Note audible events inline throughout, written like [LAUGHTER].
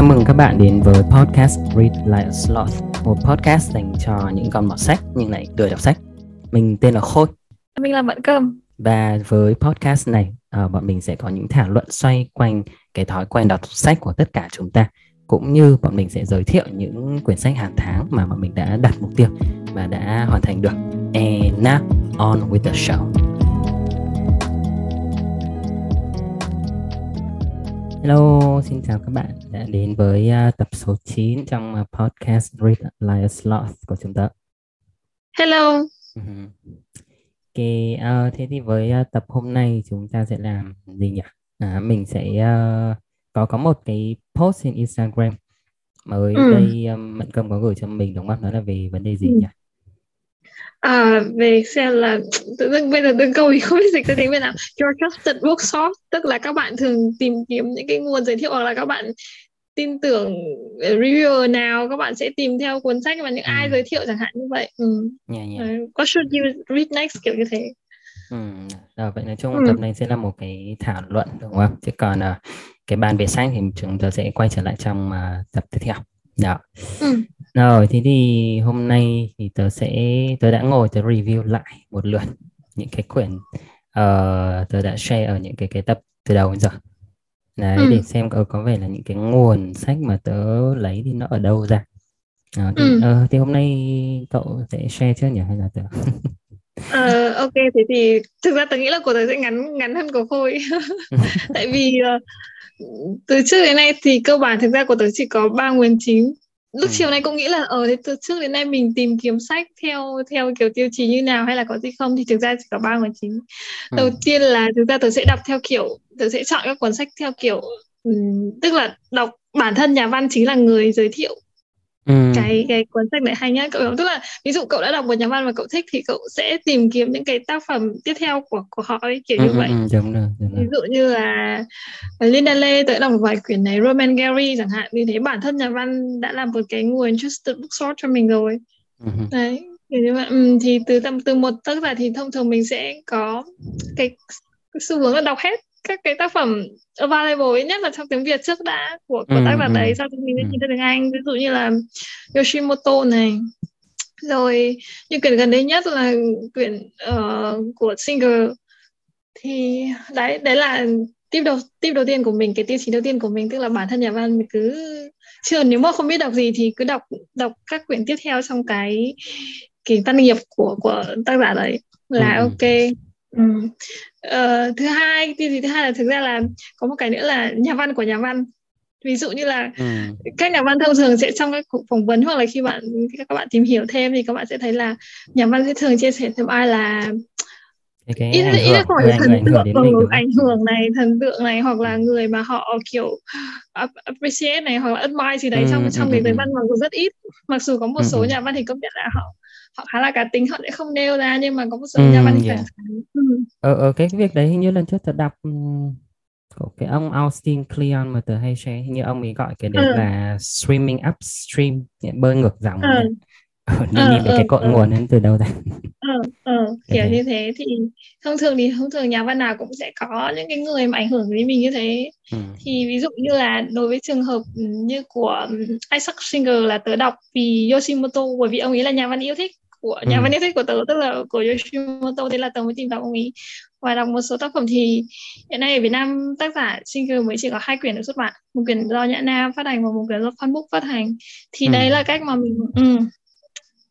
chào mừng các bạn đến với podcast Read Like a Sloth, một podcast dành cho những con mọt sách nhưng lại lười đọc sách. Mình tên là Khôi. Mình là Mận Cơm. Và với podcast này, uh, bọn mình sẽ có những thảo luận xoay quanh cái thói quen đọc sách của tất cả chúng ta cũng như bọn mình sẽ giới thiệu những quyển sách hàng tháng mà bọn mình đã đặt mục tiêu và đã hoàn thành được. And now on with the show. Hello, xin chào các bạn đã đến với uh, tập số 9 trong uh, podcast Read Like a Sloth của chúng ta. Hello. Uh-huh. Okay, uh, thế thì với uh, tập hôm nay chúng ta sẽ làm gì nhỉ? À, mình sẽ uh, có có một cái post trên Instagram mới ừ. đây um, Mận Cầm có gửi cho mình đúng không? Đó là về vấn đề gì ừ. nhỉ? À, về xem là [TSK] tự dưng bây giờ từng câu thì không biết dịch ra tiếng Việt nào Your trusted bookshop tức là các bạn thường tìm kiếm những cái nguồn giới thiệu hoặc là các bạn tin tưởng reviewer nào các bạn sẽ tìm theo cuốn sách mà những ừ. ai giới thiệu chẳng hạn như vậy ừ. yeah, yeah. what should you read next kiểu như thế ừ. Rồi, vậy nói chung ừ. tập này sẽ là một cái thảo luận đúng không chứ còn uh, cái bàn về sách thì chúng ta sẽ quay trở lại trong uh, tập tiếp theo đó ừ. Rồi thế thì hôm nay thì tớ sẽ tớ đã ngồi tớ review lại một lượt những cái quyển uh, tớ đã share ở những cái cái tập từ đầu đến giờ. Đấy ừ. để xem có có vẻ là những cái nguồn sách mà tớ lấy thì nó ở đâu ra. À, thì, ừ. uh, thì hôm nay cậu sẽ share trước nhỉ hay là tớ? Uh, ok thế thì thực ra tớ nghĩ là của tớ sẽ ngắn ngắn hơn của khôi. [LAUGHS] Tại vì uh, từ trước đến nay thì cơ bản thực ra của tớ chỉ có ba nguồn chính lúc ừ. chiều nay cũng nghĩ là ở ờ, từ trước đến nay mình tìm kiếm sách theo theo kiểu tiêu chí như nào hay là có gì không thì thực ra chỉ có ba nguồn chính ừ. đầu tiên là thực ra tớ sẽ đọc theo kiểu tớ sẽ chọn các cuốn sách theo kiểu um, tức là đọc bản thân nhà văn chính là người giới thiệu ừ. cái cái cuốn sách này hay nhất cậu tức là ví dụ cậu đã đọc một nhà văn mà cậu thích thì cậu sẽ tìm kiếm những cái tác phẩm tiếp theo của của họ ấy, kiểu ừ, như vậy ừ, đúng rồi, đúng rồi. ví dụ như là Linda Lê tự đọc một vài quyển này Roman Gary chẳng hạn vì thế bản thân nhà văn đã làm một cái nguồn trusted bookshop cho mình rồi ừ. đấy như vậy ừ, thì từ từ một tác giả thì thông thường mình sẽ có cái xu hướng là đọc hết các cái tác phẩm available nhất là trong tiếng Việt trước đã của của ừ, tác giả ừ. đấy sau đó mình sẽ nhìn thấy tiếng Anh ví dụ như là Yoshimoto này rồi như quyển gần đây nhất là quyển uh, của Singer thì đấy đấy là tip đầu tip đầu tiên của mình cái tiêu chí đầu tiên của mình tức là bản thân nhà văn mình cứ chưa nếu mà không biết đọc gì thì cứ đọc đọc các quyển tiếp theo trong cái cái văn nghiệp của của tác giả đấy là ừ. ok ừ. Uh, thứ hai tiêu chí thứ hai là thực ra là có một cái nữa là nhà văn của nhà văn. Ví dụ như là ừ. các nhà văn thông thường sẽ trong các cuộc phỏng vấn hoặc là khi bạn các bạn tìm hiểu thêm thì các bạn sẽ thấy là nhà văn sẽ thường chia sẻ thêm ai là cái, cái ít ít gọi là thần tượng ừ, ảnh hưởng này thần tượng này hoặc là người mà họ kiểu appreciate này hoặc là admire gì đấy ừ, trong trong ừ, cái giới văn mà cũng rất ít. Mặc dù có một số nhà văn thì công nhận là họ họ khá là cá tính họ sẽ không nêu ra nhưng mà có một số nhà văn yeah. ừ. ờ, ờ cái việc đấy hình như lần trước tôi đọc của cái ông Austin Kleon mà tớ hay share như ông ấy gọi cái đấy ừ. là streaming upstream bơi ngược dòng ừ. Ờ, nên ờ, nhìn về ờ, cái cội ờ. nguồn đến từ đâu ra ờ, ờ, kiểu như thế thì thông thường thì thông thường nhà văn nào cũng sẽ có những cái người mà ảnh hưởng đến mình như thế ừ. thì ví dụ như là đối với trường hợp như của Isaac Singer là tớ đọc vì Yoshimoto bởi vì ông ấy là nhà văn yêu thích của nhà ừ. văn yêu thích của tớ tức là của Yoshimoto thế là tớ mới tìm đọc ông ấy và đọc một số tác phẩm thì hiện nay ở Việt Nam tác giả Singer mới chỉ có hai quyển được xuất bản một quyển do Nhã Nam phát hành và một quyển do Phan Book phát hành thì ừ. đấy là cách mà mình ừ,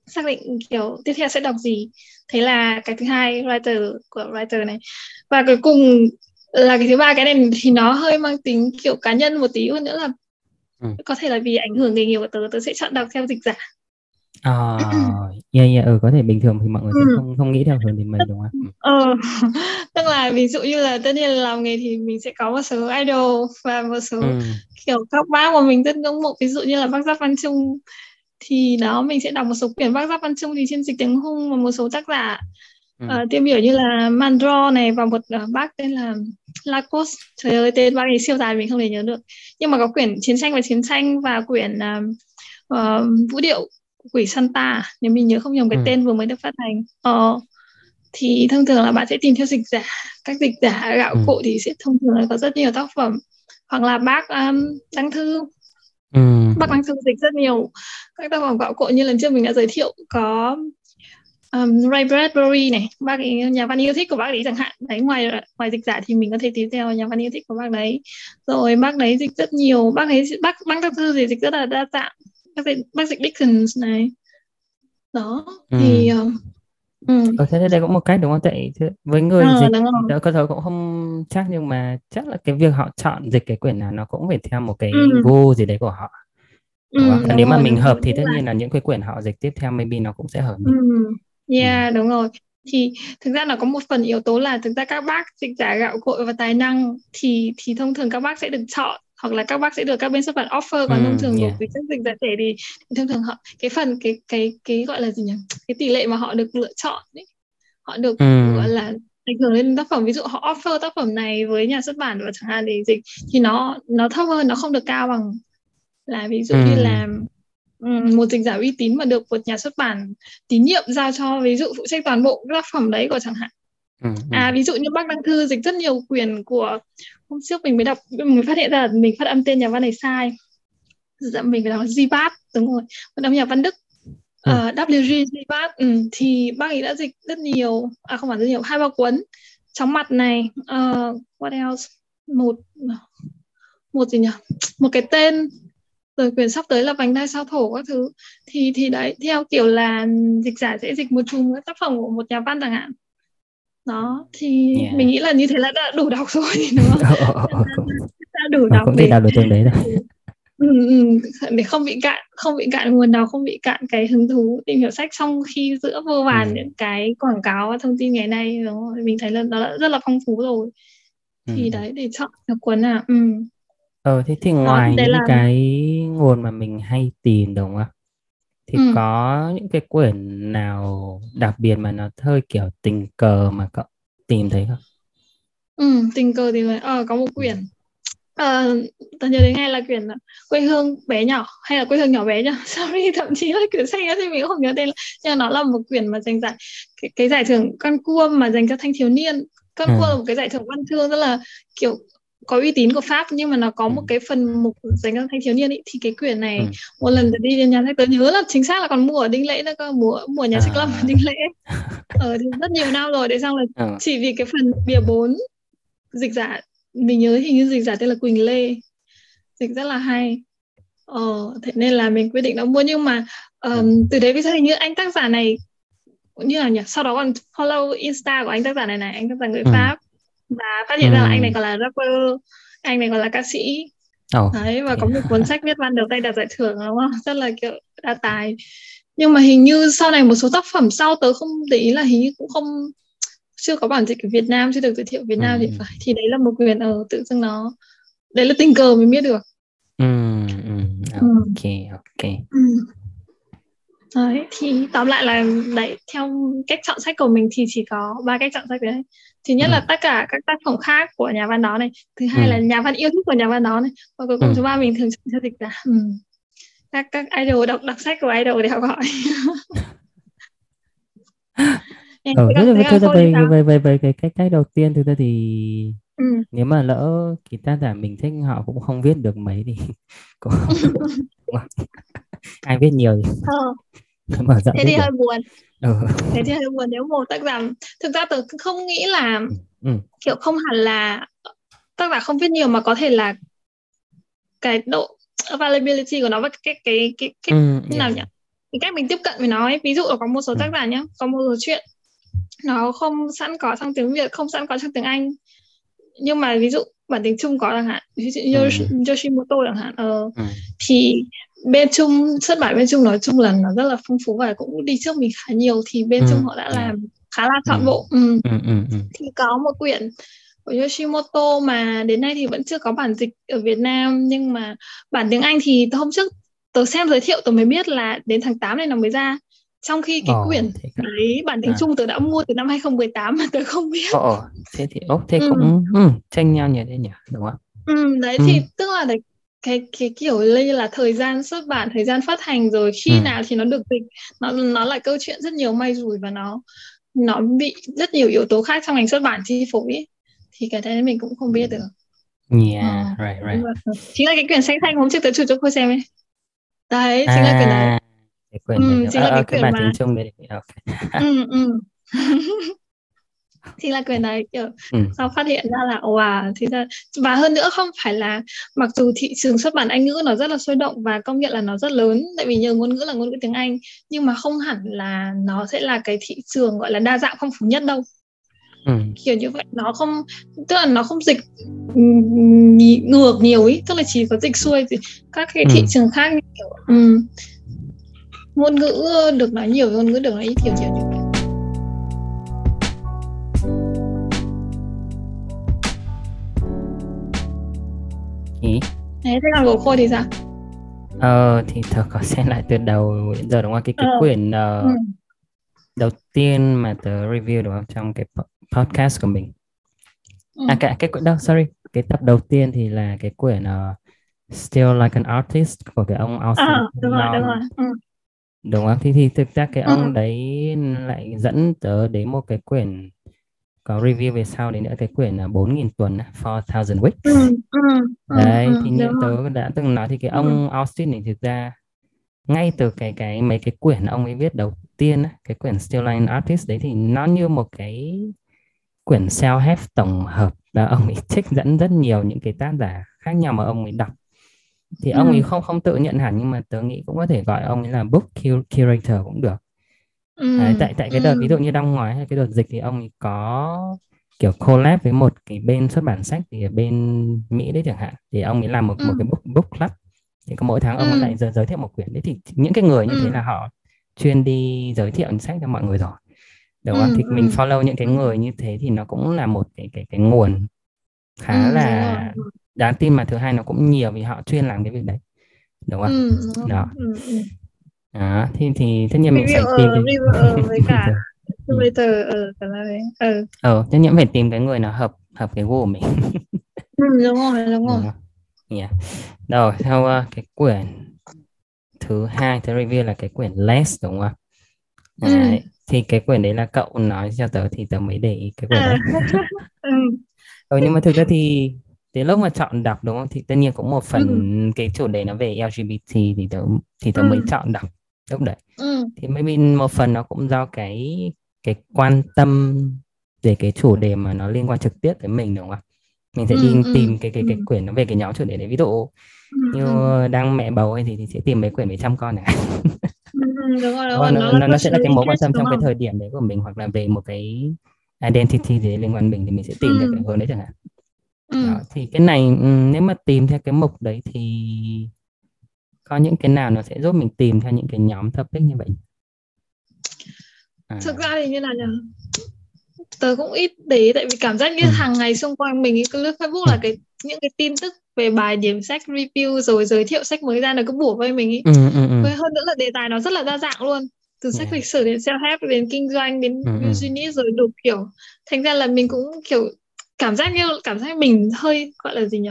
xác định kiểu tiếp theo sẽ đọc gì thế là cái thứ hai writer của writer này và cuối cùng là cái thứ ba cái này thì nó hơi mang tính kiểu cá nhân một tí hơn nữa là ừ. có thể là vì ảnh hưởng nghề nghiệp của tớ tớ sẽ chọn đọc theo dịch giả À, [CLEARS THROAT] yeah, yeah, ừ, có thể bình thường thì mọi người sẽ ừ. không không nghĩ theo hướng đến mình đúng không? Ờ, [LAUGHS] tức là ví dụ như là tất nhiên là làm nghề thì mình sẽ có một số idol và một số ừ. kiểu các bác mà mình rất ngưỡng mộ ví dụ như là bác Giáp Văn Trung thì đó mình sẽ đọc một số quyển bác giáp văn trung thì trên dịch tiếng hung và một số tác giả ừ. uh, tiêu biểu như là Mandro này và một uh, bác tên là Lacos trời ơi tên bác ấy siêu dài mình không thể nhớ được nhưng mà có quyển chiến tranh và chiến tranh và quyển uh, uh, vũ điệu quỷ Santa nếu mình nhớ không nhầm cái ừ. tên vừa mới được phát hành. Uh, thì thông thường là bạn sẽ tìm theo dịch giả. Các dịch giả gạo ừ. cội thì sẽ thông thường là có rất nhiều tác phẩm. Hoặc là bác um, đăng thư. Ừ. bác đang thư dịch rất nhiều các tác phẩm gạo cội như lần trước mình đã giới thiệu. Có um, Ray Bradbury này bác ấy nhà văn yêu thích của bác ấy chẳng hạn. Đấy ngoài ngoài dịch giả thì mình có thể tìm theo nhà văn yêu thích của bác đấy. Rồi bác đấy dịch rất nhiều. Bác ấy bác bác tác thư thì dịch rất là đa dạng dịch bác dịch Dickens này đó ừ. thì uh, Ừ. Ờ, thế đây cũng một cách đúng không? Tại với người ờ, dịch đỡ cơ thể cũng không chắc nhưng mà chắc là cái việc họ chọn dịch cái quyển nào nó cũng phải theo một cái ừ. gu gì đấy của họ. Đúng ừ, đúng nếu rồi, mà mình hợp thì tất nhiên là những cái quyển họ dịch tiếp theo maybe nó cũng sẽ hợp mình. Ừ. Yeah, ừ. đúng rồi. Thì thực ra là có một phần yếu tố là thực ra các bác dịch giả gạo cội và tài năng thì thì thông thường các bác sẽ được chọn hoặc là các bác sẽ được các bên xuất bản offer còn ừ, thông thường yeah. của sách dịch giả thể thì, thì thông thường họ cái phần cái cái cái gọi là gì nhỉ cái tỷ lệ mà họ được lựa chọn ấy, họ được ừ. gọi là ảnh hưởng lên tác phẩm ví dụ họ offer tác phẩm này với nhà xuất bản và chẳng hạn để dịch thì nó nó thấp hơn nó không được cao bằng là ví dụ ừ. như là một dịch giả uy tín mà được một nhà xuất bản tín nhiệm giao cho ví dụ phụ trách toàn bộ tác phẩm đấy của chẳng hạn ừ, ừ. à ví dụ như bác đăng thư dịch rất nhiều quyền của hôm trước mình mới đọc mình phát hiện ra là mình phát âm tên nhà văn này sai. Dạ mình phải đọc Zibat đúng rồi. Một đọc nhà văn Đức. Ừ. uh, WG Zibat ừ, thì bác ấy đã dịch rất nhiều à không phải rất nhiều hai ba cuốn. Chóng mặt này uh, what else? Một một gì nhỉ? Một cái tên. Rồi quyển sắp tới là vành đai sao thổ các thứ. Thì thì đấy theo kiểu là dịch giả sẽ dịch một chùm các tác phẩm của một nhà văn chẳng hạn đó thì yeah. mình nghĩ là như thế là đã đủ đọc rồi [LAUGHS] đúng không [LAUGHS] đã đủ đọc cũng để đọc được chương đấy rồi [LAUGHS] ừ, ừ, để không bị cạn không bị cạn nguồn nào không bị cạn cái hứng thú tìm hiểu sách trong khi giữa vô vàn ừ. những cái quảng cáo và thông tin ngày nay đúng không? mình thấy là nó đã rất là phong phú rồi thì ừ. đấy để chọn được cuốn nào ừ. ờ thế thì ngoài Đó, những là... cái nguồn mà mình hay tìm đúng không thì ừ. có những cái quyển nào đặc biệt mà nó hơi kiểu tình cờ mà cậu tìm thấy không? Ừ, tình cờ thì ờ, có một quyển ờ, tao nhớ đến ngay là quyển quê hương bé nhỏ hay là quê hương nhỏ bé nhá [LAUGHS] sorry thậm chí là quyển sách thì mình cũng không nhớ tên nhưng mà nó là một quyển mà dành giải cái, cái giải thưởng con cua mà dành cho thanh thiếu niên con cua ừ. là một cái giải thưởng văn chương rất là kiểu có uy tín của Pháp nhưng mà nó có một ừ. cái phần mục dành cho thanh thiếu niên ý, thì cái quyển này ừ. một lần đi đến nhà sách tớ nhớ là chính xác là còn mua ở Đinh Lễ nữa cơ mua mua nhà sách lâm ở Đinh Lễ ở [LAUGHS] thì rất nhiều năm rồi để xong là ừ. chỉ vì cái phần bìa 4 dịch giả mình nhớ hình như dịch giả tên là Quỳnh Lê dịch rất là hay ờ, thế nên là mình quyết định đã mua nhưng mà um, từ đấy bây giờ hình như anh tác giả này như là nhỉ sau đó còn follow insta của anh tác giả này này anh tác giả người ừ. Pháp và phát hiện ừ. ra là anh này còn là rapper anh này còn là ca sĩ oh. đấy và có một cuốn [LAUGHS] sách viết văn đầu tay đạt giải thưởng đúng không rất là kiểu đa tài nhưng mà hình như sau này một số tác phẩm sau tớ không để ý là hình như cũng không chưa có bản dịch ở Việt Nam chưa được giới thiệu Việt Nam ừ. thì phải thì đấy là một quyền ở tự dưng nó đấy là tình cờ mình biết được ừ, ừ. ok ok ừ đấy thì tóm lại là đấy theo cách chọn sách của mình thì chỉ có ba cách chọn sách đấy thứ nhất ừ. là tất cả các tác phẩm khác của nhà văn đó này thứ hai ừ. là nhà văn yêu thích của nhà văn đó này và cuối cùng ừ. thứ ba mình thường theo dịch là ừ. các các idol đọc đọc sách của idol để học hỏi [LAUGHS] ừ, thế là, là về, về, về, về cái cách cách đầu tiên thực ra thì ừ. nếu mà lỡ kỳ tác giả mình thích họ cũng không viết được mấy thì [LAUGHS] cũng [LAUGHS] ai viết nhiều thì ờ. Mở rộng thế thì hơi buồn ừ. [LAUGHS] thế thì hơi buồn nếu một tác giả thực ra tôi không nghĩ là ừ. ừ. kiểu không hẳn là tác giả không viết nhiều mà có thể là cái độ availability của nó và cái cái cái cái ừ, như nào nhỉ cái cách mình tiếp cận với nó ấy. ví dụ là có một số ừ. tác giả nhá có một số chuyện nó không sẵn có trong tiếng việt không sẵn có trong tiếng anh nhưng mà ví dụ bản tiếng trung có chẳng hạn ví dụ như ừ. Yoshimoto chẳng hạn ờ, ừ. thì bên Trung xuất bản bên Trung nói chung là nó rất là phong phú và cũng đi trước mình khá nhiều thì bên ừ. Trung họ đã làm khá là trọn ừ. bộ ừ. Ừ, ừ, ừ. thì có một quyển của Yoshimoto mà đến nay thì vẫn chưa có bản dịch ở Việt Nam nhưng mà bản tiếng Anh thì hôm trước tớ xem giới thiệu tớ mới biết là đến tháng 8 này nó mới ra trong khi cái oh, quyển đấy bản tiếng à. Trung tớ đã mua từ năm 2018 mà tớ không biết. Ồ, oh, thế thì ốc thế ừ. cũng ừ, tranh nhau nhỉ đấy nhỉ, đúng không? Ừ, đấy ừ. thì tức là đấy cái cái kiểu đây là thời gian xuất bản thời gian phát hành rồi khi ừ. nào thì nó được dịch nó nó là câu chuyện rất nhiều may rủi và nó nó bị rất nhiều yếu tố khác trong ngành xuất bản chi phối thì cái đấy mình cũng không biết được Yeah, ờ, right, right. Ờ, chính là cái quyển sách thanh hôm trước tớ chụp cho cô xem ấy. Đấy, chính à, là quyển. Cái quyển ừ, chính à, là cái, cái bản mà... tiếng Trung đấy. Okay. ừ, ừ. [LAUGHS] thì là quyền đấy kiểu ừ. sau phát hiện ra là wow thì ra và hơn nữa không phải là mặc dù thị trường xuất bản Anh ngữ nó rất là sôi động và công nhận là nó rất lớn tại vì nhờ ngôn ngữ là ngôn ngữ tiếng Anh nhưng mà không hẳn là nó sẽ là cái thị trường gọi là đa dạng phong phú nhất đâu ừ. kiểu như vậy nó không tức là nó không dịch ngược nhiều ý tức là chỉ có dịch xuôi thì các cái thị ừ. trường khác như kiểu um, ngôn ngữ được nói nhiều ngôn ngữ được nói ít kiểu nhiều như vậy thế thế còn của cô thì sao ờ thì tớ có xem lại từ đầu đến giờ đúng không cái cái ờ. quyển uh, ừ. đầu tiên mà tớ review đúng không trong cái podcast của mình ừ. à cái cái quyển đâu sorry cái tập đầu tiên thì là cái quyển uh, Still Like an Artist của cái ông Austin à, đúng rồi đúng rồi ừ. đúng không thì thì thực ra cái ừ. ông đấy lại dẫn tớ đến một cái quyển có review về sau đấy nữa cái quyển là 4.000 tuần 4,000 weeks. Ừ, ừ, ừ, đấy ừ, thì như tớ đã từng nói thì cái ông ừ. Austin này thực ra ngay từ cái cái mấy cái quyển ông ấy viết đầu tiên cái quyển Still Line Artist đấy thì nó như một cái quyển self-help tổng hợp. Và ông ấy trích dẫn rất nhiều những cái tác giả khác nhau mà ông ấy đọc. Thì ông ấy không không tự nhận hẳn nhưng mà tớ nghĩ cũng có thể gọi ông ấy là book curator cũng được Đấy, tại tại cái đợt ví dụ như năm ngoái hay cái đợt dịch thì ông ấy có kiểu collab với một cái bên xuất bản sách thì ở bên Mỹ đấy chẳng hạn thì ông ấy làm một một cái book book club. Thì có mỗi tháng ông ấy lại giới, giới thiệu một quyển đấy thì những cái người như thế là họ chuyên đi giới thiệu sách cho mọi người rồi. Đúng không? thì mình follow những cái người như thế thì nó cũng là một cái cái cái nguồn khá là đáng tin mà thứ hai nó cũng nhiều vì họ chuyên làm cái việc đấy. Đúng không? đó đó thì thì tất nhiên mình phải tìm cái reviewer [LAUGHS] với cả curator ở cả là đấy ờ ờ tất nhiên phải tìm cái người nào hợp hợp cái gu của mình ừ, đúng rồi đúng rồi yeah. rồi sau uh, cái quyển thứ hai thứ review là cái quyển less đúng không ừ. Đấy, thì cái quyển đấy là cậu nói cho tớ thì tớ mới để ý cái quyển à. đấy [LAUGHS] ừ. ừ nhưng mà thực ra thì đến lúc mà chọn đọc đúng không thì tất nhiên cũng một phần ừ. cái chủ đề nó về LGBT thì tớ thì tớ ừ. mới chọn đọc lúc đấy ừ. thì maybe một phần nó cũng do cái cái quan tâm về cái chủ đề mà nó liên quan trực tiếp tới mình đúng không mình sẽ ừ, đi ừ, tìm cái cái cái ừ. quyển nó về cái nhóm chủ đề đấy ví dụ ừ, như ừ. đang mẹ bầu ấy thì, thì sẽ tìm mấy quyển về chăm con này [LAUGHS] ừ, đúng rồi, đúng rồi. nó, nó, nó sẽ là cái mối quan tâm trong cái thời điểm đấy của mình hoặc là về một cái identity gì liên quan mình thì mình sẽ tìm ừ. được cái hướng đấy chẳng hạn ừ. Đó, thì cái này nếu mà tìm theo cái mục đấy thì có những cái nào nó sẽ giúp mình tìm theo những cái nhóm topic như vậy à. thực ra thì như là tớ cũng ít để ý tại vì cảm giác như ừ. hàng ngày xung quanh mình cứ lướt Facebook là ừ. cái những cái tin tức về bài điểm sách review rồi giới thiệu sách mới ra nó cứ bủa vây mình ý. Ừ, ừ, ừ. Với hơn nữa là đề tài nó rất là đa dạng luôn từ sách yeah. lịch sử đến self-help đến kinh doanh đến ừ, ừ. business rồi đủ kiểu thành ra là mình cũng kiểu cảm giác như cảm giác mình hơi gọi là gì nhỉ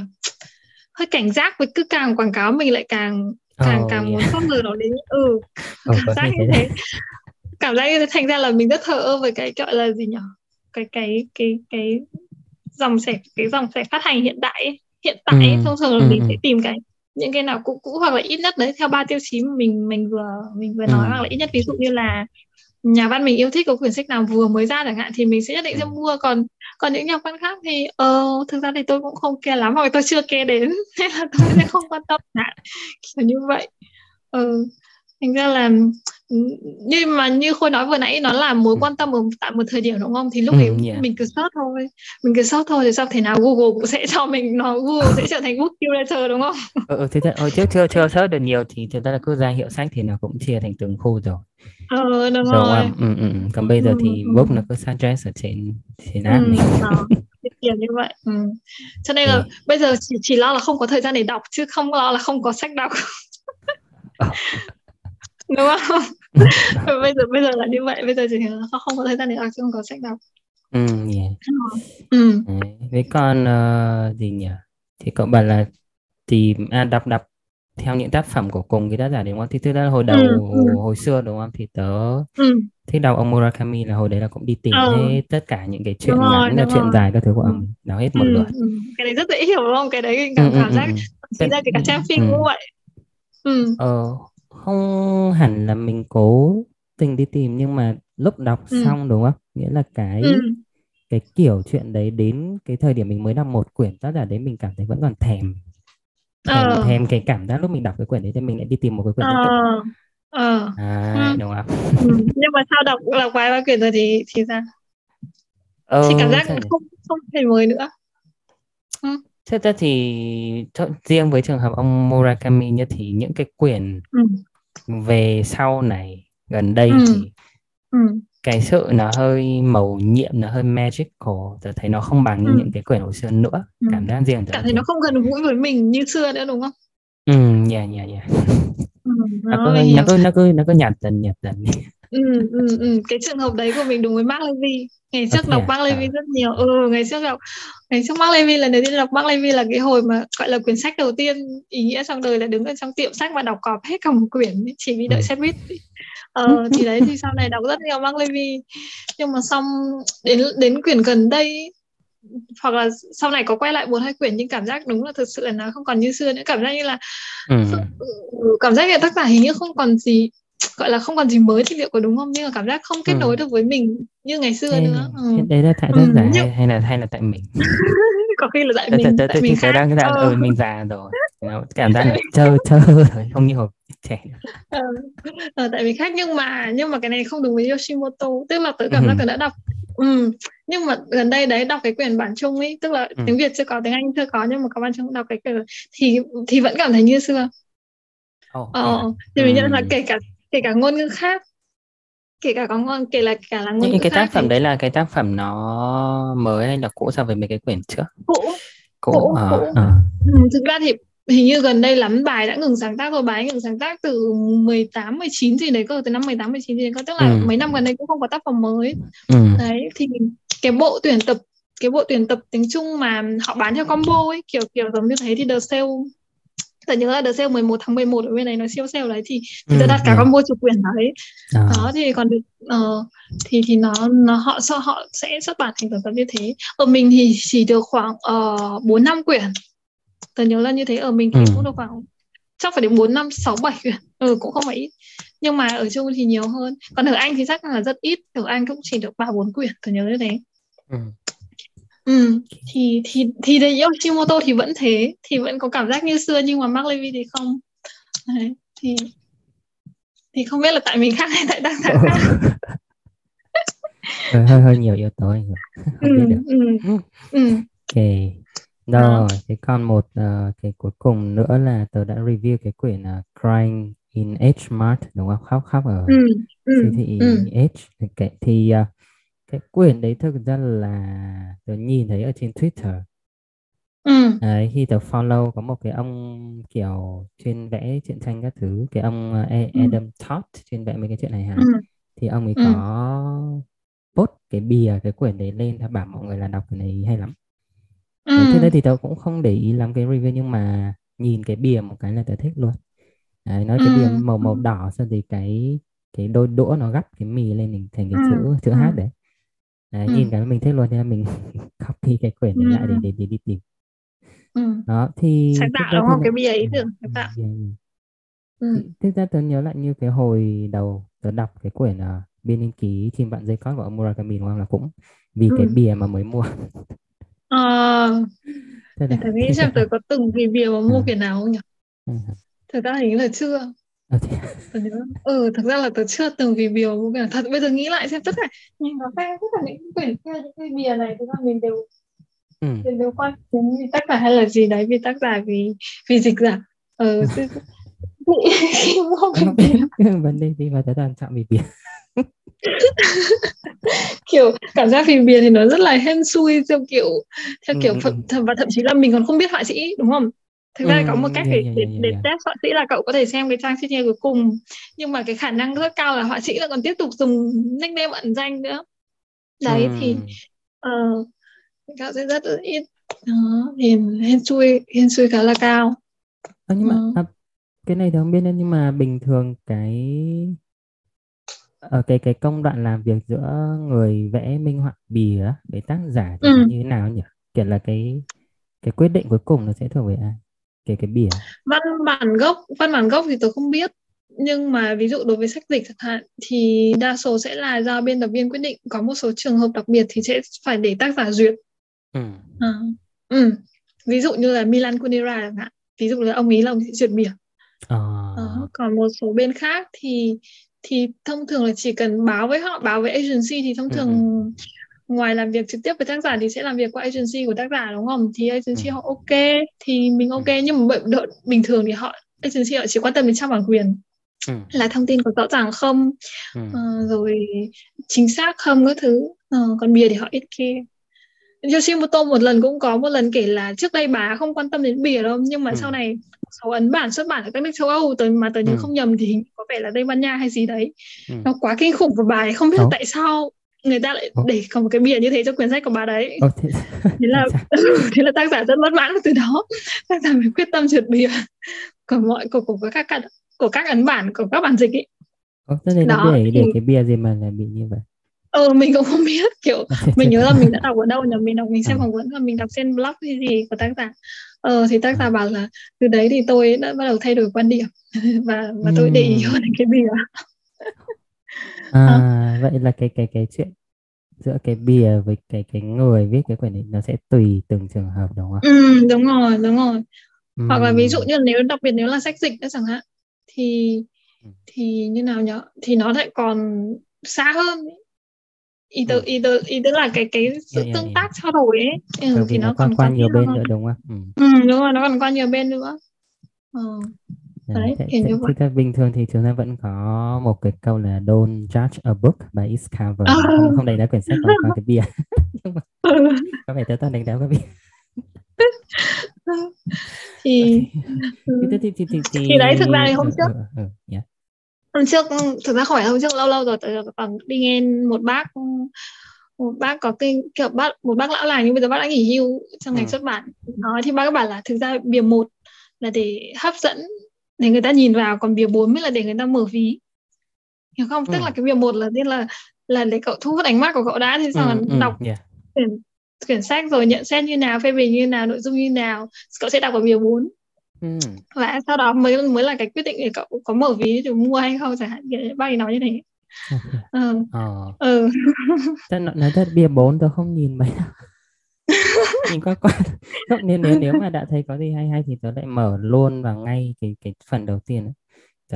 hơi cảnh giác với cứ càng quảng cáo mình lại càng càng oh, càng yeah. muốn không ngờ nó đến ừ oh, cảm giác như thế cảm giác như thế thành ra là mình rất thờ ơ với cái gọi là gì nhỉ cái cái cái cái dòng sẻ cái dòng sẻ phát hành hiện đại ấy. hiện tại ừ. thông thường là ừ. mình sẽ tìm cái những cái nào cũ cũ hoặc là ít nhất đấy theo ba tiêu chí mình mình vừa mình vừa nói ừ. hoặc là ít nhất ví dụ như là nhà văn mình yêu thích có quyển sách nào vừa mới ra chẳng hạn thì mình sẽ nhất định sẽ ừ. mua còn còn những nhà văn khác thì ờ thực ra thì tôi cũng không kê lắm, hoặc tôi chưa kê đến, [LAUGHS] nên là tôi sẽ không quan tâm cả kiểu như vậy. Ừ. Thành ra là như mà như khôi nói vừa nãy nó là mối ừ. quan tâm ở tại một thời điểm đúng không thì lúc ừ, ấy yeah. mình cứ search thôi mình cứ search thôi thì sao thể nào Google cũng sẽ cho mình nó Google sẽ trở thành book curator đúng không ừ, [LAUGHS] ừ thế hồi trước chưa chưa search được nhiều thì thực ra là cứ ra hiệu sách thì nó cũng chia thành từng khu rồi ờ đúng rồi, rồi. Ừ, ừ, ừ. còn bây giờ thì ừ. book nó cứ suggest ở trên trên app ừ, kiểu như vậy ừ. cho nên là ừ. bây giờ chỉ chỉ lo là không có thời gian để đọc chứ không lo là không có sách đọc [LAUGHS] [LAUGHS] đúng không [LAUGHS] bây giờ bây giờ là như vậy bây giờ chỉ là không có thời gian để đọc chứ không có sách đọc ừ yeah. ừ. với con uh, gì nhỉ thì cậu bảo là tìm à, đọc đọc theo những tác phẩm của cùng cái tác giả đúng không thì thực ra hồi đầu ừ, ừ. hồi xưa đúng không thì tớ ừ. thích đọc ông Murakami là hồi đấy là cũng đi tìm ừ. hết tất cả những cái chuyện đúng ngắn rồi, chuyện rồi. dài các thứ của ông đọc hết một ừ, lượt ừ. cái đấy rất dễ hiểu đúng không cái đấy cảm, ừ, cảm giác ừ, ra cái cả trang phim ừ. cũng vậy ừ. ờ, không hẳn là mình cố tình đi tìm nhưng mà lúc đọc ừ. xong đúng không nghĩa là cái ừ. cái kiểu chuyện đấy đến cái thời điểm mình mới đọc một quyển tác giả đấy mình cảm thấy vẫn còn thèm thèm, ờ. thèm cái cảm giác lúc mình đọc cái quyển đấy thì mình lại đi tìm một cái quyển ờ. tiếp ờ. à, ừ. đúng không ừ. nhưng mà sau đọc đọc vài ba quyển rồi thì thì sao ờ, thì cảm giác không không thể mới nữa ừ. Thế ra thì riêng với trường hợp ông Murakami như thì những cái quyển ừ. Về sau này gần đây ừ. thì ừ. cái sự nó hơi màu nhiệm nó hơi magical tôi thấy nó không bằng ừ. những cái quyển hồi xưa nữa ừ. cảm giác riêng cảm thấy nó không gần gũi với mình như xưa nữa đúng không ừ [LAUGHS] nó, nó, cứ, nó cứ nó cứ nó cứ nhạt dần nhạt dần ừ, ừ, ừ. cái trường hợp đấy của mình đúng với Mark Levy ngày trước okay, đọc Mark Levy rất nhiều ừ ngày trước đọc ngày trước Mark Levy lần đầu tiên đọc Mark Levy là cái hồi mà gọi là quyển sách đầu tiên ý nghĩa trong đời là đứng ở trong tiệm sách và đọc cọp hết cả một quyển chỉ vì đợi ừ. xe buýt ờ, [LAUGHS] thì đấy thì sau này đọc rất nhiều Mark Levy nhưng mà xong đến đến quyển gần đây hoặc là sau này có quay lại một hai quyển nhưng cảm giác đúng là thực sự là nó không còn như xưa nữa cảm giác như là ừ. ừ cảm giác như tác giả hình như không còn gì gọi là không còn gì mới thì liệu có đúng không nhưng mà cảm giác không kết ừ. nối được với mình như ngày xưa thế, nữa ừ. đấy là tại tác giả ừ. hay, hay là hay là tại mình [LAUGHS] có khi là tại mình tại, tại mình khác đang đang ừ. mình già rồi cảm giác chơ [LAUGHS] chơ rồi không như hồi trẻ ừ. ờ, tại vì khác nhưng mà nhưng mà cái này không đúng với Yoshimoto tức là tớ cảm giác ừ. tớ đã đọc ừ. nhưng mà gần đây đấy đọc cái quyển bản chung ấy tức là ừ. tiếng Việt chưa có tiếng Anh chưa có nhưng mà có bản chung đọc cái quyển thì thì vẫn cảm thấy như xưa oh, ờ, thì mình nhận là kể cả kể cả ngôn ngữ khác kể cả có ngôn kể là cả là ngôn những cái tác phẩm thì... đấy là cái tác phẩm nó mới hay là cũ so với mấy cái quyển trước cũ cũ, cũ, à, cũ. À. Ừ, thực ra thì hình như gần đây lắm bài đã ngừng sáng tác rồi bài ngừng sáng tác từ 18 19 gì đấy cơ từ năm 18 19 gì đấy cơ tức là ừ. mấy năm gần đây cũng không có tác phẩm mới ừ. đấy thì cái bộ tuyển tập cái bộ tuyển tập tiếng Trung mà họ bán theo combo ấy kiểu kiểu giống như thế thì The Sale tớ nhớ là đợt sale 11 tháng 11 ở bên này nó siêu sale đấy thì, thì ừ, đặt cả con mua chủ quyền đấy. À. đó thì còn được uh, thì thì nó nó họ sao họ sẽ xuất bản thành sản phẩm như thế. Ở mình thì chỉ được khoảng uh, 4 năm quyển. Tớ nhớ là như thế ở mình thì ừ. cũng được khoảng chắc phải đến 4 năm 6 7 quyển. Ừ cũng không phải ít. Nhưng mà ở chung thì nhiều hơn. Còn ở Anh thì chắc là rất ít. Ở Anh cũng chỉ được ba bốn quyển tớ nhớ như thế. Ừ. Ừ, thì thì thì đấy Yoshimoto thì vẫn thế thì vẫn có cảm giác như xưa nhưng mà Mark Levy thì không đấy, thì thì không biết là tại mình khác hay tại giả khác [LAUGHS] hơi hơi nhiều yếu tố không ừ, biết được ừ, ừ. ok rồi thế còn một uh, cái cuối cùng nữa là tớ đã review cái quyển uh, Crying in H Mart đúng không khóc khóc ở ừ, ừ, siêu thị ừ. H okay. thì uh, cái quyển đấy thực ra là tớ nhìn thấy ở trên Twitter ừ. đấy khi tớ follow có một cái ông kiểu chuyên vẽ truyện tranh các thứ cái ông uh, Adam ừ. Todd chuyên vẽ mấy cái chuyện này hả ừ. thì ông ấy ừ. có post cái bìa cái quyển đấy lên và bảo mọi người là đọc cái này hay lắm ừ. thế đây thì tớ cũng không để ý làm cái review nhưng mà nhìn cái bìa một cái là tớ thích luôn đấy, nói cái bìa màu màu đỏ xong thì cái cái đôi đũa nó gắp cái mì lên thành cái chữ chữ hát đấy Đấy, ừ. nhìn cái mình thích luôn nên mình [LAUGHS] copy cái quyển ừ. lại để, để để đi tìm ừ. đó thì sáng tạo đúng không cái bìa ý tưởng sáng tạo ừ. thực ra tớ nhớ lại như cái hồi đầu tớ đọc cái quyển uh, biên niên ký chim bạn dây cót của ông Murakami đúng không là cũng vì ừ. cái bìa mà mới mua ờ à, tớ nghĩ xem tớ có từng vì bìa mà mua à. quyển nào không nhỉ ừ. thật ra hình như là chưa À, ừ thực ra là tớ chưa từng vì bìa một quyển thật bây giờ nghĩ lại xem tất cả nhìn vào xem tất cả những quyển kia những cái bìa này thực ra mình đều ừ. mình đều quan đến vì tác giả hay là gì đấy vì tác giả vì vì dịch giả. Ờ [LAUGHS] khi mua vấn đề gì mà tớ toàn chọn vì bìa? [LAUGHS] Kiểu cảm giác vì bìa thì nó rất là hên xui theo kiểu theo kiểu ừ, ừ. và thậm chí là mình còn không biết họa sĩ đúng không thực ra có một cách để, để, để test họa sĩ là cậu có thể xem cái trang signature cuối cùng nhưng mà cái khả năng rất cao là họa sĩ là còn tiếp tục dùng nickname ẩn danh nữa đấy ừ. thì uh, cậu sẽ rất ít đó, thì hên xui hên xui khá là cao à, nhưng mà ừ. à, cái này thì không biết nhưng mà bình thường cái ở cái cái công đoạn làm việc giữa người vẽ minh họa bìa với tác giả thì ừ. như thế nào nhỉ kiểu là cái cái quyết định cuối cùng nó sẽ thuộc về ai cái cái bìa văn bản gốc văn bản gốc thì tôi không biết nhưng mà ví dụ đối với sách dịch chẳng hạn thì đa số sẽ là do biên tập viên quyết định có một số trường hợp đặc biệt thì sẽ phải để tác giả duyệt ừ. À, ừ. ví dụ như là Milan Kundera chẳng hạn ví dụ là ông ấy là ông duyệt bìa à. à, còn một số bên khác thì thì thông thường là chỉ cần báo với họ báo với agency thì thông ừ, thường ừ. Ngoài làm việc trực tiếp với tác giả thì sẽ làm việc qua agency của tác giả đúng không thì agency ừ. họ ok thì mình ok nhưng mà đợi bình thường thì họ agency họ chỉ quan tâm đến trang bản quyền ừ. là thông tin có rõ ràng không ừ. uh, rồi chính xác không các thứ uh, còn bìa thì họ ít kê Yoshimoto một lần cũng có một lần kể là trước đây bà không quan tâm đến bìa đâu nhưng mà ừ. sau này số ấn bản xuất bản ở các nước châu Âu tới mà tới ừ. không nhầm thì có vẻ là Tây Ban Nha hay gì đấy ừ. nó quá kinh khủng và bà ấy không biết oh. tại sao người ta lại để có một cái bìa như thế cho quyển sách của bà đấy. Thế... thế là [LAUGHS] thế là tác giả rất bất mãn từ đó. [LAUGHS] Tác giả mới quyết tâm trượt bìa. Của mọi của, của, của các của các ấn bản của các bản dịch ấy thế nên đó, để thì... để cái bìa gì mà lại bị như vậy? Ừ mình cũng không biết. Kiểu mình nhớ là mình đã đọc ở đâu nhỉ? Mình đọc mình xem à. phỏng vấn và mình đọc trên blog hay gì của tác giả. Ờ thì tác giả à. bảo là từ đấy thì tôi đã bắt đầu thay đổi quan điểm. [LAUGHS] Và và tôi để ý hơn cái bìa à, à vậy là cái cái cái chuyện giữa cái bìa với cái cái người viết cái quyển này nó sẽ tùy từng trường hợp đúng không? Ừ đúng rồi đúng rồi. Ừ. Hoặc là ví dụ như nếu đặc biệt nếu là sách dịch đó chẳng hạn thì thì như nào nhỉ? Thì nó lại còn xa hơn ý tứ ừ. ý tứ ý tứ là cái cái sự yeah, tương yeah, tác trao đổi ấy ừ, thì nó, nó còn qua nhiều bên hơn. nữa đúng không? Ừ. ừ đúng rồi nó còn qua nhiều bên nữa. Ừ. Đấy, thế, thế, vậy. Thế bình thường thì chúng ta vẫn có một cái câu là don't judge a book by its cover. À. Không, không đánh giá quyển sách còn qua cái bìa. [LAUGHS] Ừ. có vẻ tớ ta đánh giá cái bìa. [LAUGHS] thì, thì, thì, thì, thì, thì, thì đấy thực ra thì hôm trước ừ, ừ, yeah hôm trước thực ra phải hôm trước lâu lâu rồi tại còn đi nghe một bác một bác có cái kiểu bác một bác lão làng nhưng bây giờ bác đã nghỉ hưu trong ngành ừ. xuất bản nói thì bác bảo là thực ra bìa một là để hấp dẫn để người ta nhìn vào còn bìa bốn mới là để người ta mở ví hiểu không ừ. tức là cái bìa một là tiên là là để cậu thu hút ánh mắt của cậu đã thì sau ừ, ừ, đọc yeah. quyển quyển sách rồi nhận xét như nào phê bình như nào nội dung như nào cậu sẽ đọc ở bìa bốn Ừ. và sau đó mới mới là cái quyết định để cậu có mở ví để mua hay không chẳng hạn bác ấy nói như thế [LAUGHS] ừ. Ờ. ừ. [LAUGHS] Nói thật bia bốn tôi không nhìn mấy đâu nhìn qua qua không, nếu, nếu nếu mà đã thấy có gì hay hay thì tôi lại mở luôn vào ngay cái cái phần đầu tiên ấy.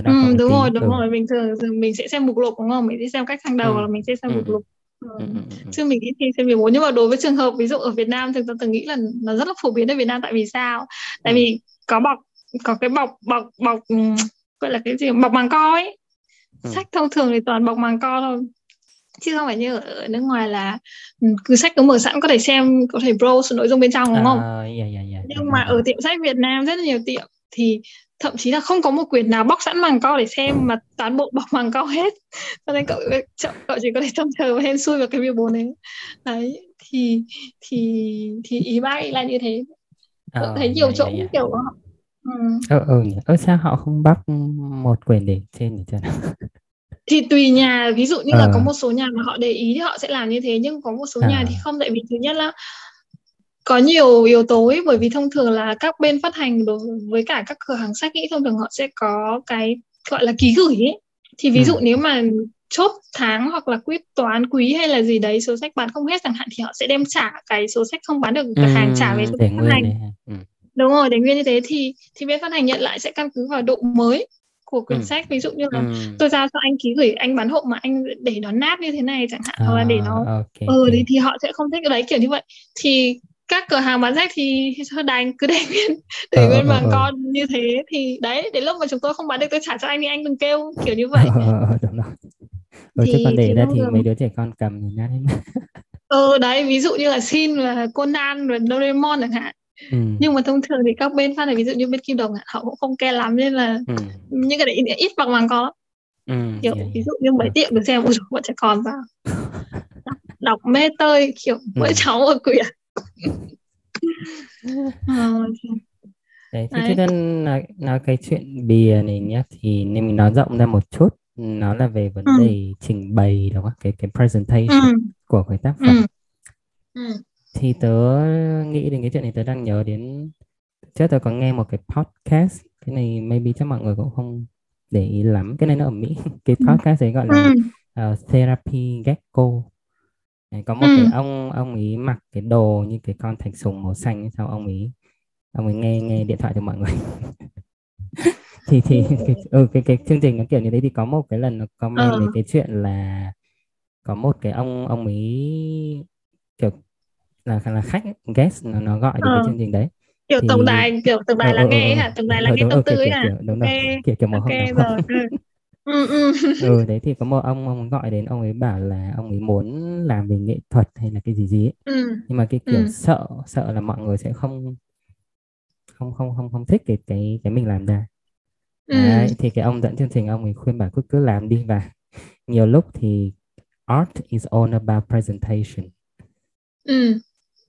ừ, đúng rồi đúng ừ. rồi bình thường mình sẽ xem mục lục đúng không mình sẽ xem cách thang đầu ừ. là mình sẽ xem ừ. mục lục Ừ. Ừ, ừ, ừ. chứ mình ít khi xem 14 nhưng mà đối với trường hợp ví dụ ở Việt Nam thì tôi từng nghĩ là nó rất là phổ biến ở Việt Nam tại vì sao tại ừ. vì có bọc có cái bọc bọc bọc gọi là cái gì bọc màng co ấy ừ. sách thông thường thì toàn bọc màng co thôi chứ không phải như ở nước ngoài là cứ sách cứ mở sẵn có thể xem có thể browse nội dung bên trong đúng không? Uh, yeah, yeah, yeah. Nhưng mà ở tiệm sách Việt Nam rất là nhiều tiệm thì thậm chí là không có một quyển nào bóc sẵn màng co để xem mà toàn bộ bọc màng co hết cho nên cậu cậu chỉ có thể trông chờ và hên xui vào cái bìa bốn đấy đấy thì thì thì ý bác là như thế uh, thấy nhiều yeah, chỗ yeah, yeah. kiểu ừ. ờ ừ nhỉ ờ sao họ không bắt một quyền để trên để cho thì tùy nhà ví dụ như ờ. là có một số nhà mà họ để ý thì họ sẽ làm như thế nhưng có một số à. nhà thì không tại vì thứ nhất là có nhiều yếu tố ấy, bởi vì thông thường là các bên phát hành đối với cả các cửa hàng sách ấy thông thường họ sẽ có cái gọi là ký gửi ấy thì ví ừ. dụ nếu mà chốt tháng hoặc là quyết toán quý hay là gì đấy số sách bán không hết chẳng hạn thì họ sẽ đem trả cái số sách không bán được cửa hàng trả về số phát hành ừ đúng rồi để nguyên như thế thì thì bên phát hành nhận lại sẽ căn cứ vào độ mới của quyển ừ. sách ví dụ như là ừ. tôi giao cho anh ký gửi anh bán hộ mà anh để nó nát như thế này chẳng hạn à, hoặc là để nó okay, ừ okay. thì họ sẽ không thích cái đấy kiểu như vậy thì các cửa hàng bán sách thì [LAUGHS] đành cứ để nguyên để ờ, nguyên ờ, bằng ờ, con như thế thì đấy đến lúc mà chúng tôi không bán được tôi trả cho anh thì anh đừng kêu kiểu như vậy [LAUGHS] ờ, đúng rồi. Ừ, thì, chứ còn để ra thì mấy đứa trẻ con cầm thì nát hết ừ đấy ví dụ như là Xin và Conan rồi Doraemon chẳng hạn Ừ. nhưng mà thông thường thì các bên phát này ví dụ như bên kim đồng họ cũng không ke lắm nên là ừ. những cái đấy ít bằng bằng có ừ, kiểu yeah, ví dụ như mấy tiệm được xem một bọn trẻ con vào đọc, [LAUGHS] đọc mê tơi kiểu ừ. mỗi cháu ở quyển [LAUGHS] ờ, đấy thì trước tiên nói, nói cái chuyện bìa này nhé thì nên mình nói rộng ra một chút nó là về vấn ừ. đề trình bày đúng không cái cái presentation ừ. của cái tác phẩm ừ. Ừ. thì tớ nghĩ đến cái chuyện này tớ đang nhớ đến trước tớ có nghe một cái podcast cái này maybe chắc mọi người cũng không để ý lắm cái này nó ở Mỹ [LAUGHS] cái ừ. podcast ấy gọi là uh, therapy gecko Đấy, có một ừ. cái ông ông ấy mặc cái đồ như cái con thạch sùng màu xanh sau ông ấy ông ấy nghe nghe điện thoại cho mọi người [LAUGHS] thì thì cái, ừ, cái cái chương trình nó kiểu như thế thì có một cái lần nó comment về ờ. cái chuyện là có một cái ông ông ấy là là khách guest nó nó gọi được ờ. cái chương trình đấy kiểu thì... tổng đài kiểu tổng đài ờ, là nghe hả tổng đài là nghe tâm tư ấy hả đúng rồi kiểu kiểu một okay, hôm rồi. ừ, ừ. [LAUGHS] ừ đấy thì có một ông ông gọi đến ông ấy bảo là ông ấy muốn làm về nghệ thuật hay là cái gì gì ấy. Ừ. nhưng mà cái kiểu ừ. sợ sợ là mọi người sẽ không không không không không thích cái cái cái mình làm ra ừ. đấy, thì cái ông dẫn chương trình ông ấy khuyên bảo cứ cứ làm đi và nhiều lúc thì art is all about presentation ừ.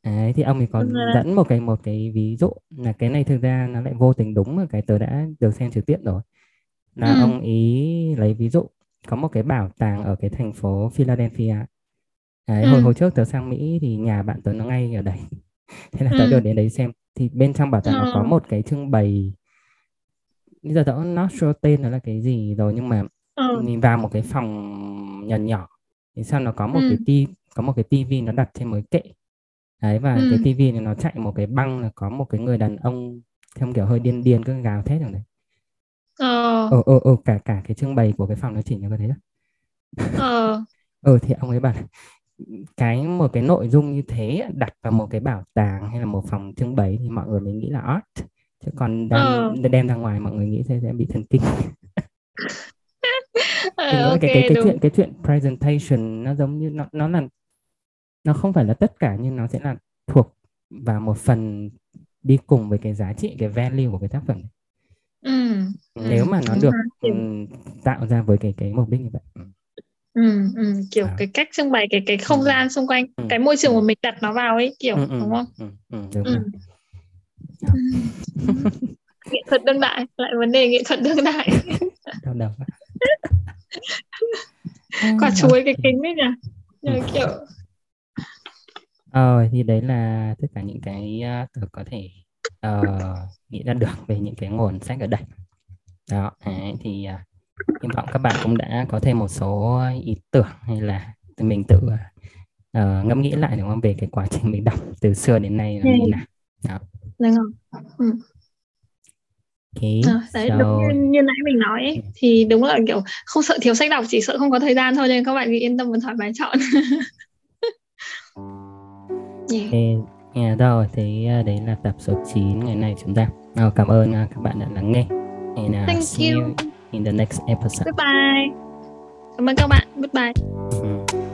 Đấy, thì ông ấy còn dẫn một cái một cái ví dụ là cái này thực ra nó lại vô tình đúng mà cái tớ đã được xem trực tiếp rồi là ừ. ông ý lấy ví dụ có một cái bảo tàng ở cái thành phố Philadelphia Đấy, ừ. hồi hồi trước tớ sang Mỹ thì nhà bạn tớ nó ngay ở đây [LAUGHS] thế là tớ ừ. được đến đấy xem thì bên trong bảo tàng ừ. nó có một cái trưng bày bây giờ tớ not sure tên nó là cái gì rồi nhưng mà ừ. nhìn vào một cái phòng nhỏ nhỏ thì sao nó có một ừ. cái ti có một cái tivi nó đặt trên một cái kệ đấy và ừ. cái tivi này nó chạy một cái băng là có một cái người đàn ông theo kiểu hơi điên điên cứ gào thét ở đấy ờ. Ờ ờ, ờ cả cả cái trưng bày của cái phòng nó chỉ như thế đó ờ. [LAUGHS] Ờ thì ông ấy bảo cái một cái nội dung như thế đặt vào một cái bảo tàng hay là một phòng trưng bày thì mọi người mới nghĩ là art. Chứ còn đem, ờ. đem ra ngoài mọi người nghĩ sẽ, sẽ bị thần kinh. [LAUGHS] Ờ, okay, cái cái cái chuyện cái chuyện presentation nó giống như nó nó là nó không phải là tất cả nhưng nó sẽ là thuộc vào một phần đi cùng với cái giá trị cái value của cái tác phẩm ừ, nếu mà nó được um, tạo ra với cái cái mục đích như vậy ừ, ừ, kiểu à. cái cách trưng bày cái cái không ừ. gian xung quanh ừ. cái môi trường ừ. mà mình đặt nó vào ấy kiểu ừ, đúng không ừ, ừ, đúng ừ. nghệ thuật đương đại lại vấn đề nghệ thuật đương đại [LAUGHS] đau đầu quả chuối cái kính ấy nhỉ ừ. kiểu Ờ, thì đấy là tất cả những cái uh, tôi có thể uh, nghĩ ra được về những cái nguồn sách ở đây. Đó, đấy, thì uh, hy vọng các bạn cũng đã có thêm một số ý tưởng hay là mình tự uh, ngẫm nghĩ lại đúng không về cái quá trình mình đọc từ xưa đến nay là như nào. Đó. Đúng không? Ừ. Okay, à, đấy so... đúng như, như nãy mình nói ấy, thì đúng là kiểu không sợ thiếu sách đọc chỉ sợ không có thời gian thôi nên các bạn cứ yên tâm và thoải mái chọn [LAUGHS] yeah. Okay. Yeah, rồi thì đấy là tập số 9 ngày nay chúng ta uh, cảm ơn uh, các bạn đã lắng nghe and uh, Thank see you. you in the next episode bye bye cảm ơn các bạn goodbye mm.